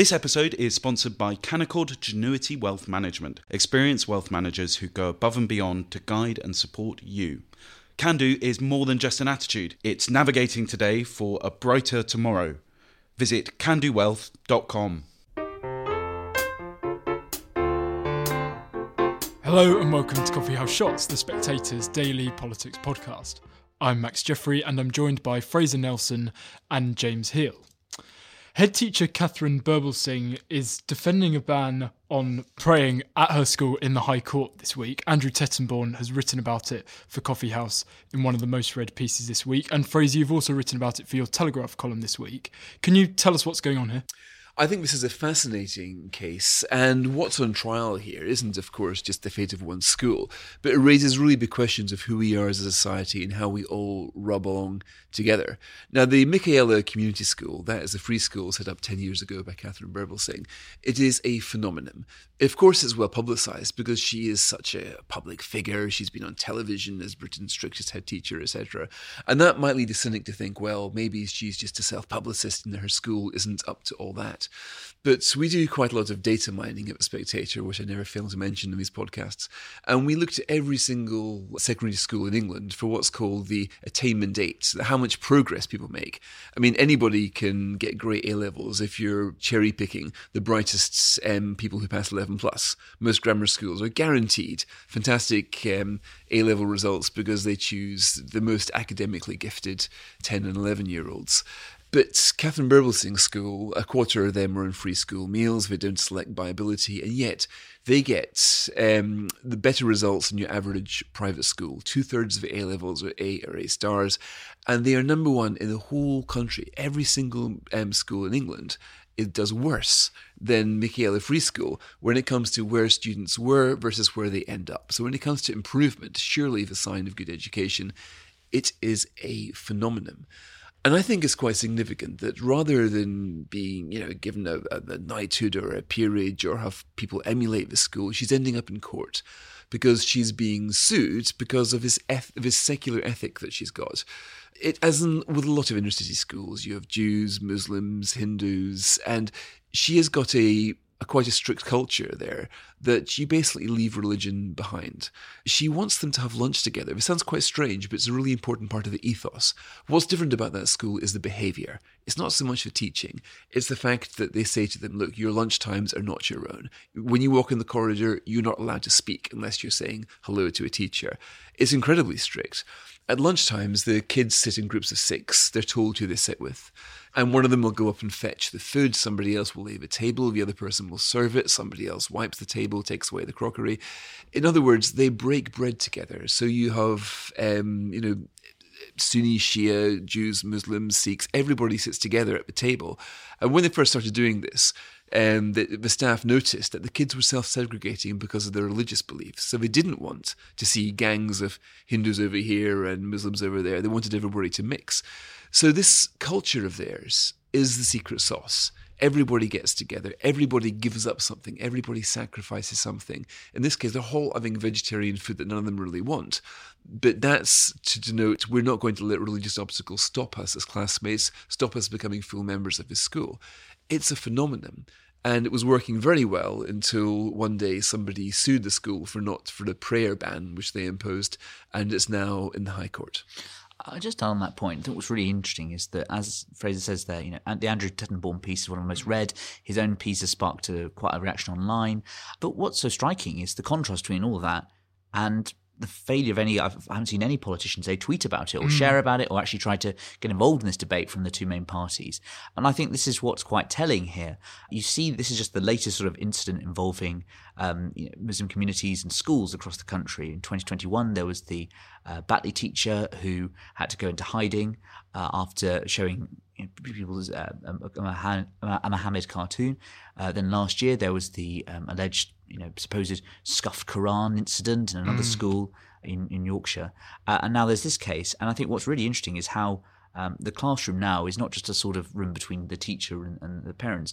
This episode is sponsored by Canaccord Genuity Wealth Management, experienced wealth managers who go above and beyond to guide and support you. Can do is more than just an attitude, it's navigating today for a brighter tomorrow. Visit candowealth.com. Hello and welcome to Coffee House Shots, the Spectator's daily politics podcast. I'm Max Jeffery and I'm joined by Fraser Nelson and James Heale. Head teacher Katharine Birbalsingh is defending a ban on praying at her school in the High Court this week. Andrew Tettenborn has written about it for Coffee House in one of the most read pieces this week. And Fraser, you've also written about it for your Telegraph column this week. Can you tell us what's going on here? I think this is a fascinating case, and what's on trial here isn't, of course, just the fate of one school, but it raises really big questions of who we are as a society and how we all rub along together. Now, the Michaela Community School, that is a free school set up 10 years ago by Katharine Birbalsingh, it is a phenomenon. Of course, it's well publicised because she is such a public figure. She's been on television as Britain's strictest head teacher, etc. And that might lead a cynic to think, well, maybe she's just a self publicist and her school isn't up to all that. But we do quite a lot of data mining at the Spectator, which I never fail to mention in these podcasts. And we looked at every single secondary school in England for what's called the attainment date, how much progress people make. I mean, anybody can get great A levels if you're cherry picking the brightest um, people who pass 11 plus. Most grammar schools are guaranteed fantastic um, A level results because they choose the most academically gifted 10 and 11 year olds. But Katharine Birbalsingh's school, a quarter of them are in free school meals. They don't select by ability, and yet they get um, the better results than your average private school. Two thirds of A levels are A or A stars, and they are number one in the whole country. Every single um, school in England it does worse than Michaela Free School when it comes to where students were versus where they end up. So when it comes to improvement, surely the sign of good education, it is a phenomenon. And I think it's quite significant that rather than being, you know, given a, a, knighthood or a peerage or have people emulate the school, she's ending up in court because she's being sued because of this, eth- this secular ethic that she's got. It, as in with a lot of inner city schools, you have Jews, Muslims, Hindus, and she has got a a quite a strict culture there that you basically leave religion behind. She wants them to have lunch together. It sounds quite strange, but it's a really important part of the ethos. What's different about that school is the behavior. It's not so much the teaching, it's the fact that they say to them, look, your lunch times are not your own. When you walk in the corridor, you're not allowed to speak unless you're saying hello to a teacher. It's incredibly strict. At lunchtimes, the kids sit in groups of six. They're told who they sit with. And one of them will go up and fetch the food. Somebody else will leave a table. The other person will serve it. Somebody else wipes the table, takes away the crockery. In other words, they break bread together. So you have, um, you know, Sunni, Shia, Jews, Muslims, Sikhs, everybody sits together at the table. And when they first started doing this, um, the, the, staff noticed that the kids were self segregating because of their religious beliefs. So they didn't want to see gangs of Hindus over here and Muslims over there. They wanted everybody to mix. So this culture of theirs is the secret sauce. Everybody gets together, everybody gives up something, everybody sacrifices something. In this case, they're all having vegetarian food that none of them really want. But that's to denote we're not going to let religious obstacles stop us as classmates, stop us becoming full members of this school. It's a phenomenon. And it was working very well until one day somebody sued the school for not for the prayer ban which they imposed, and it's now in the High Court. Uh, just on that point, I think what's really interesting is that, as Fraser says there, you know, the Andrew Tettenborn piece is one of the most read. His own piece has sparked a, quite a reaction online. But what's so striking is the contrast between all of that and the failure of any, I've, I haven't seen any politician say tweet about it or mm. share about it or actually try to get involved in this debate from the two main parties. And I think this is what's quite telling here. You see, this is just the latest sort of incident involving um, you know, Muslim communities and schools across the country. In 2021, there was the uh, Batley teacher who had to go into hiding uh, after showing people's uh, a, a Muhammad cartoon. Uh, then last year, there was the um, alleged you know supposed scuffed Quran incident in another mm. school in in Yorkshire, uh, and now there's this case. And I think what's really interesting is how um, the classroom now is not just a sort of room between the teacher and, and the parents.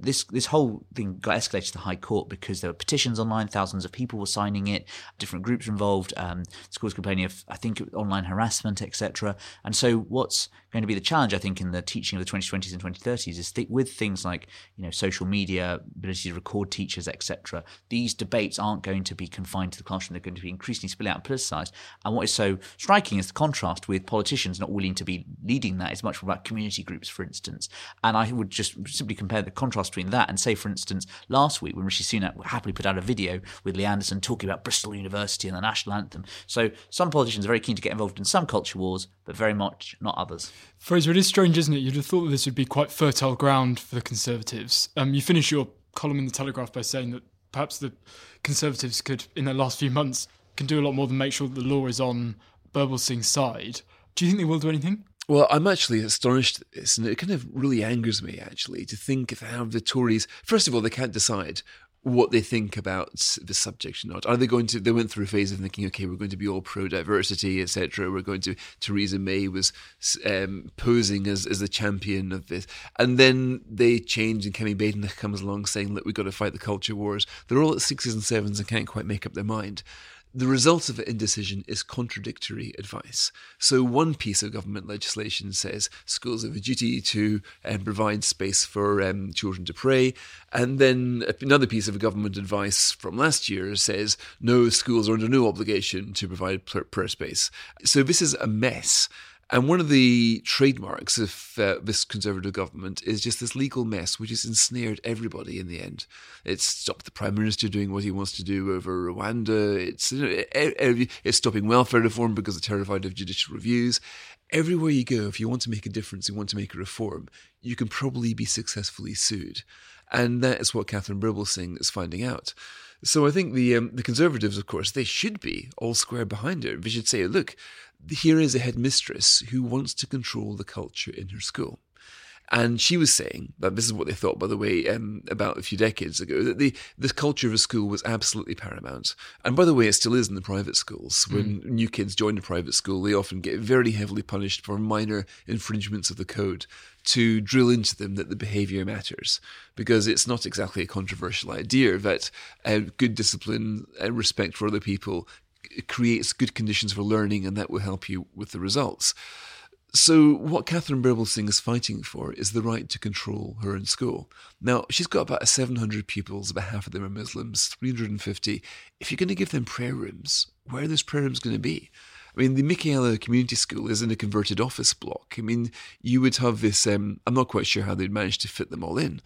This this whole thing got escalated to the High Court because there were petitions online, thousands of people were signing it, different groups were involved, um, schools complaining of I think online harassment, etc. And so what's going to be the challenge, I think, in the teaching of the 2020s and 2030s is th- with things like you know social media, ability to record teachers, etc. These debates aren't going to be confined to the classroom; they're going to be increasingly split out and politicised. And what is so striking is the contrast with politicians not willing to be leading that. It's much more about community groups, for instance. And I would just simply compare the contrast between that and say, for instance, last week when Rishi Sunak happily put out a video with Lee Anderson talking about Bristol University and the national anthem. So some politicians are very keen to get involved in some culture wars, but very much not others. Fraser, it is strange, isn't it? You'd have thought that this would be quite fertile ground for the Conservatives. Um, you finish your column in the Telegraph by saying that perhaps the Conservatives could, in the last few months, can do a lot more than make sure that the law is on Birbalsingh's side. Do you think they will do anything? Well, I'm actually astonished at this, and it kind of really angers me, actually, to think of how the Tories, first of all, they can't decide what they think about the subject or not. Are they going to? They went through a phase of thinking, okay, we're going to be all pro diversity, etc. We're going to. Theresa May was um, posing as as the champion of this, and then they changed, and Kemi Badenoch comes along saying, look, we've got to fight the culture wars. They're all at sixes and sevens and can't quite make up their mind. The result of indecision is contradictory advice. So, one piece of government legislation says schools have a duty to um, provide space for um, children to pray. And then another piece of government advice from last year says no, schools are under no obligation to provide prayer space. So, this is a mess. And one of the trademarks of uh, this Conservative government is just this legal mess, which has ensnared everybody in the end. It's stopped the Prime Minister doing what he wants to do over Rwanda. It's, you know, it's stopping welfare reform because they're terrified of judicial reviews. Everywhere you go, if you want to make a difference, you want to make a reform, you can probably be successfully sued. And that is what Katharine Birbalsingh is finding out. So I think the um, the Conservatives, of course, they should be all square behind her. They should say, look, here is a headmistress who wants to control the culture in her school. And she was saying that this is what they thought, by the way, um, about a few decades ago, that the this culture of a school was absolutely paramount. And by the way, it still is in the private schools. When mm. new kids join a private school, they often get very heavily punished for minor infringements of the code to drill into them that the behavior matters because it's not exactly a controversial idea that uh, good discipline and respect for other people creates good conditions for learning and that will help you with the results. So, what Katharine Birbalsingh is fighting for is the right to control her own school. Now, she's got about 700 pupils, about half of them are Muslims, 350. If you're going to give them prayer rooms, where are those prayer rooms going to be? I mean, the Michaela Community School is in a converted office block. I mean, you would have this, um, I'm not quite sure how they'd manage to fit them all in.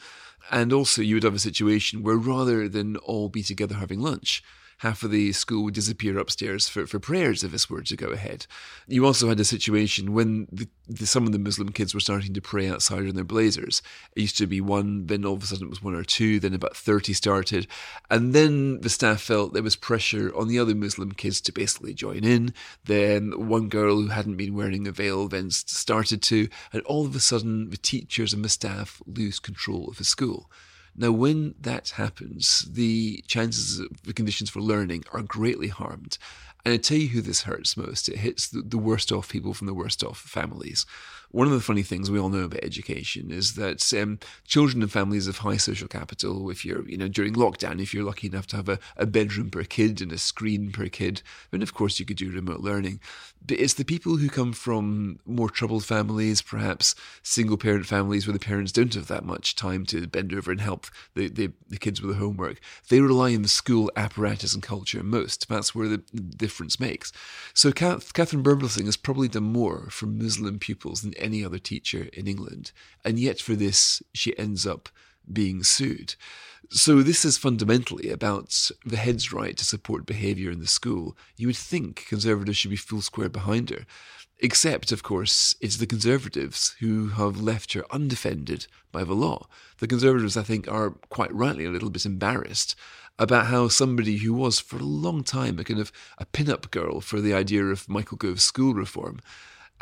And also, you would have a situation where rather than all be together having lunch, half of the school would disappear upstairs for, for prayers if this were to go ahead. You also had a situation when the, the, some of the Muslim kids were starting to pray outside in their blazers. It used to be one, then all of a sudden it was one or two, then about 30 started. And then the staff felt there was pressure on the other Muslim kids to basically join in. Then one girl who hadn't been wearing a veil then started to, and all of a sudden the teachers and the staff lose control of the school. Now, when that happens, the chances of the conditions for learning are greatly harmed. And I tell you who this hurts most. It hits the, the worst off people from the worst off families. One of the funny things we all know about education is that um, children and families of high social capital, if you're, you know, during lockdown, if you're lucky enough to have a, a bedroom per kid and a screen per kid, then of course you could do remote learning. But it's the people who come from more troubled families, perhaps single parent families where the parents don't have that much time to bend over and help the, the, the kids with the homework. They rely on the school apparatus and culture most. That's where the, difference makes. So Katharine Birbal has probably done more for Muslim pupils than any other teacher in England. And yet, for this, she ends up being sued. So, this is fundamentally about the head's right to support behaviour in the school. You would think Conservatives should be full square behind her. Except, of course, it's the Conservatives who have left her undefended by the law. The Conservatives, I think, are quite rightly a little bit embarrassed about how somebody who was for a long time a kind of a pin-up girl for the idea of Michael Gove's school reform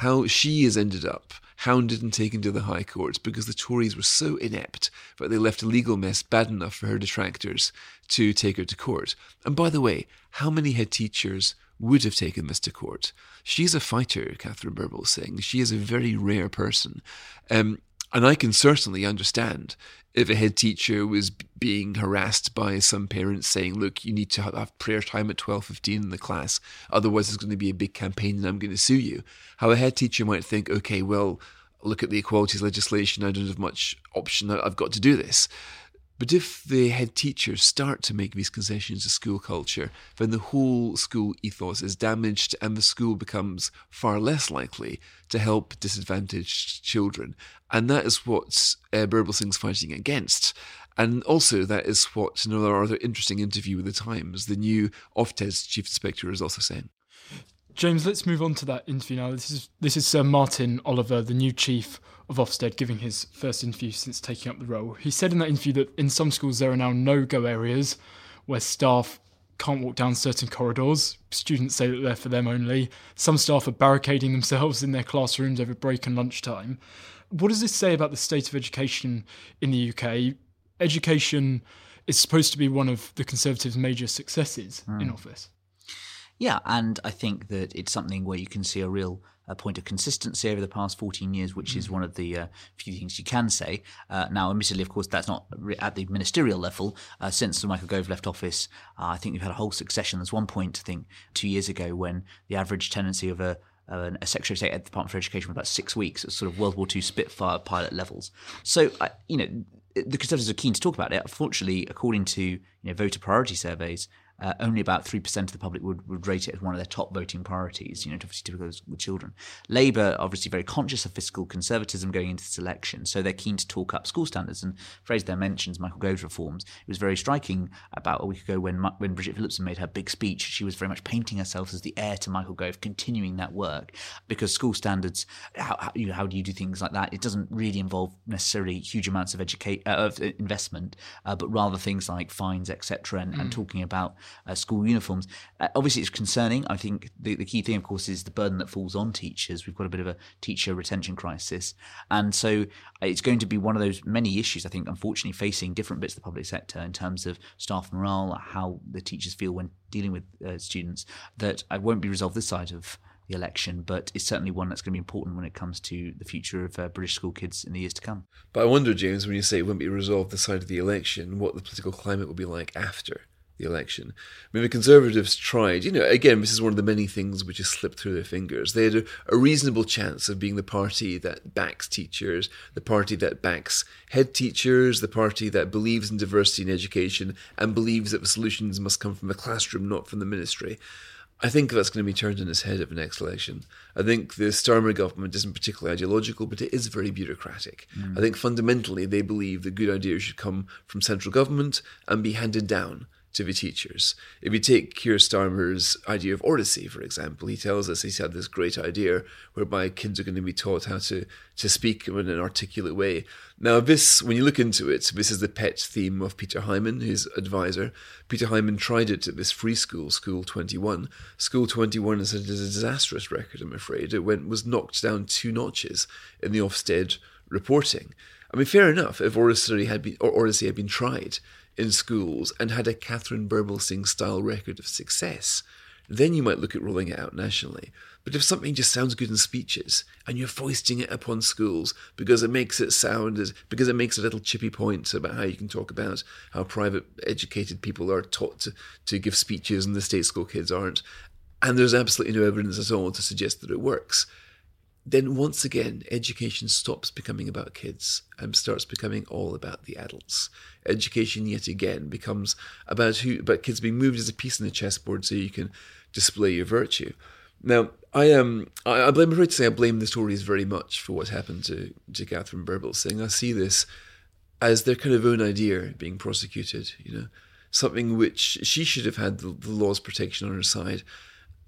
how she has ended up hounded and taken to the High Court because the Tories were so inept that they left a legal mess bad enough for her detractors to take her to court. And by the way, how many head teachers would have taken this to court? She's a fighter, Katharine Birbalsingh. She is a very rare person. Um, And I can certainly understand if a head teacher was being harassed by some parents saying, "Look, you need to have prayer time at twelve fifteen in the class, otherwise there's going to be a big campaign and I'm going to sue you." How a head teacher might think, "Okay, well, look at the equalities legislation. I don't have much option. I've got to do this." But if the head teachers start to make these concessions to school culture, then the whole school ethos is damaged and the school becomes far less likely to help disadvantaged children. And that is what uh, Birbalsingh's fighting against. And also, that is what another rather interesting interview with the Times, the new Ofsted chief inspector, is also saying. James, let's move on to that interview now. This is this is Sir Martyn Oliver, the new chief of Ofsted, giving his first interview since taking up the role. He said in that interview that in some schools there are now no-go areas where staff can't walk down certain corridors. Students say that they're for them only. Some staff are barricading themselves in their classrooms over break and lunchtime. What does this say about the state of education in the UK? Education is supposed to be one of the Conservatives' major successes mm. in hmm. office. Yeah, and I think that it's something where you can see a real uh, point of consistency over the past 14 years, which is mm. one of the uh, few things you can say. Uh, now, admittedly, of course, that's not at the ministerial level. Uh, since Michael Gove left office, uh, I think we've had a whole succession. There's one point, I think, two years ago when the average tenancy of a uh, a Secretary of State at the Department for Education was about six weeks at sort of World War II Spitfire pilot levels. So, you know, the Conservatives are keen to talk about it. Unfortunately, according to you know, voter priority surveys, uh, only about 3% of the public would, would rate it as one of their top voting priorities, you know, obviously typical with children. Labour obviously very conscious of fiscal conservatism going into this election, so they're keen to talk up school standards. And Fraser there mentions Michael Gove's reforms. It was very striking about a week ago when, when Bridget Phillipson made her big speech. She was very much painting herself as the heir to Michael Gove, continuing that work, because school standards, how, how, you know, how do you do things like that? It doesn't really involve necessarily huge amounts of, educate, uh, of investment, uh, but rather things like fines, etc., and, mm. and talking about uh, school uniforms. Uh, obviously, it's concerning. I think the, the key thing, of course, is the burden that falls on teachers. We've got a bit of a teacher retention crisis. And so uh, it's going to be one of those many issues, I think, unfortunately, facing different bits of the public sector in terms of staff morale, how the teachers feel when dealing with uh, students, that I won't be resolved this side of the election, but it's certainly one that's going to be important when it comes to the future of uh, British school kids in the years to come. But I wonder, James, when you say it won't be resolved this side of the election, what the political climate will be like after the election. I mean, the Conservatives tried, you know, again, this is one of the many things which has slipped through their fingers. They had a, a, reasonable chance of being the party that backs teachers, the party that backs head teachers, the party that believes in diversity in education and believes that the solutions must come from the classroom, not from the ministry. I think that's going to be turned on its head at the next election. I think the Starmer government isn't particularly ideological, but it is very bureaucratic. Mm. I think fundamentally they believe that good ideas should come from central government and be handed down to be teachers. If you take Keir Starmer's idea of Oracy, for example, he tells us he's had this great idea whereby kids are going to be taught how to, to speak in an articulate way. Now, this, when you look into it, this is the pet theme of Peter Hyman, his advisor. Peter Hyman tried it at this free school, School 21. School 21 has had a disastrous record, I'm afraid. It went was knocked down two notches in the Ofsted reporting. I mean, fair enough if Oracy had been, or Oracy had been tried in schools and had a Katharine Birbalsingh style record of success, then you might look at rolling it out nationally. But if something just sounds good in speeches and you're foisting it upon schools because it makes it sound as because it makes a little chippy point about how you can talk about how private educated people are taught to, to give speeches and the state school kids aren't, and there's absolutely no evidence at all to suggest that it works, then once again, education stops becoming about kids and starts becoming all about the adults. Education, yet again, becomes about who, about kids being moved as a piece in the chessboard so you can display your virtue. Now, I am. Um, I, I blame. Afraid to say I blame the Tories very much for what happened to to Katharine saying I see this as their kind of own idea being prosecuted. You know, something which she should have had the, the law's protection on her side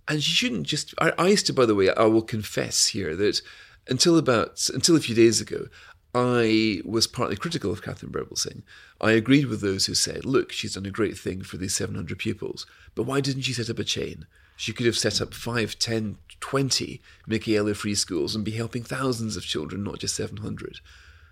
and she shouldn't just. I, I used to, by the way, I will confess here that until about until a few days ago, I was partly critical of Katharine Birbalsingh. I agreed with those who said, look, she's done a great thing for these 700 pupils, but why didn't she set up a chain? She could have set up 5, 10, 20 Michaela free schools and be helping thousands of children, not just 700.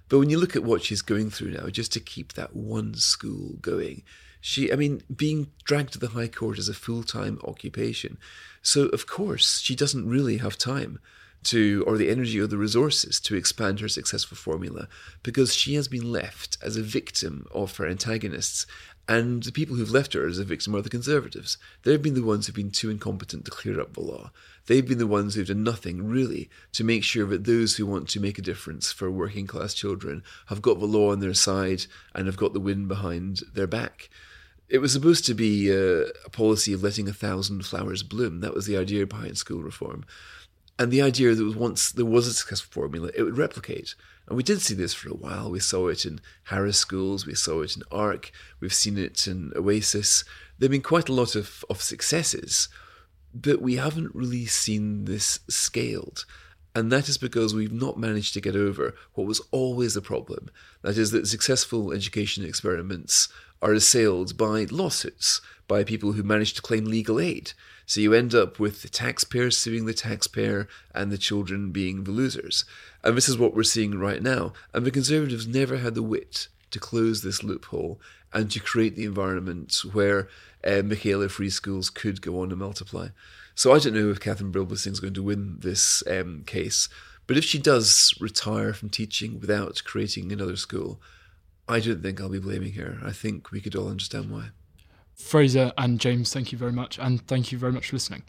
But when you look at what she's going through now, just to keep that one school going, she, I mean, being dragged to the High Court is a full time occupation. So, of course, she doesn't really have time to, or the energy or the resources to expand her successful formula because she has been left as a victim of her antagonists. And the people who've left her as a victim are the Conservatives. They've been the ones who've been too incompetent to clear up the law. They've been the ones who've done nothing, really, to make sure that those who want to make a difference for working class children have got the law on their side and have got the wind behind their back. It was supposed to be a, a policy of letting a thousand flowers bloom. That was the idea behind school reform. And the idea that once there was a successful formula, it would replicate. And we did see this for a while. We saw it in Harris schools, we saw it in Ark, we've seen it in Oasis. There have been quite a lot of, of successes, but we haven't really seen this scaled. And that is because we've not managed to get over what was always the problem. That is, that successful education experiments are assailed by lawsuits, by people who manage to claim legal aid. So you end up with the taxpayer suing the taxpayer and the children being the losers. And this is what we're seeing right now. And the Conservatives never had the wit to close this loophole and to create the environment where uh, Michaela free schools could go on and multiply. So I don't know if Katharine Birbalsingh is going to win this um, case, but if she does retire from teaching without creating another school, I don't think I'll be blaming her. I think we could all understand why. Fraser and James, thank you very much, and thank you very much for listening.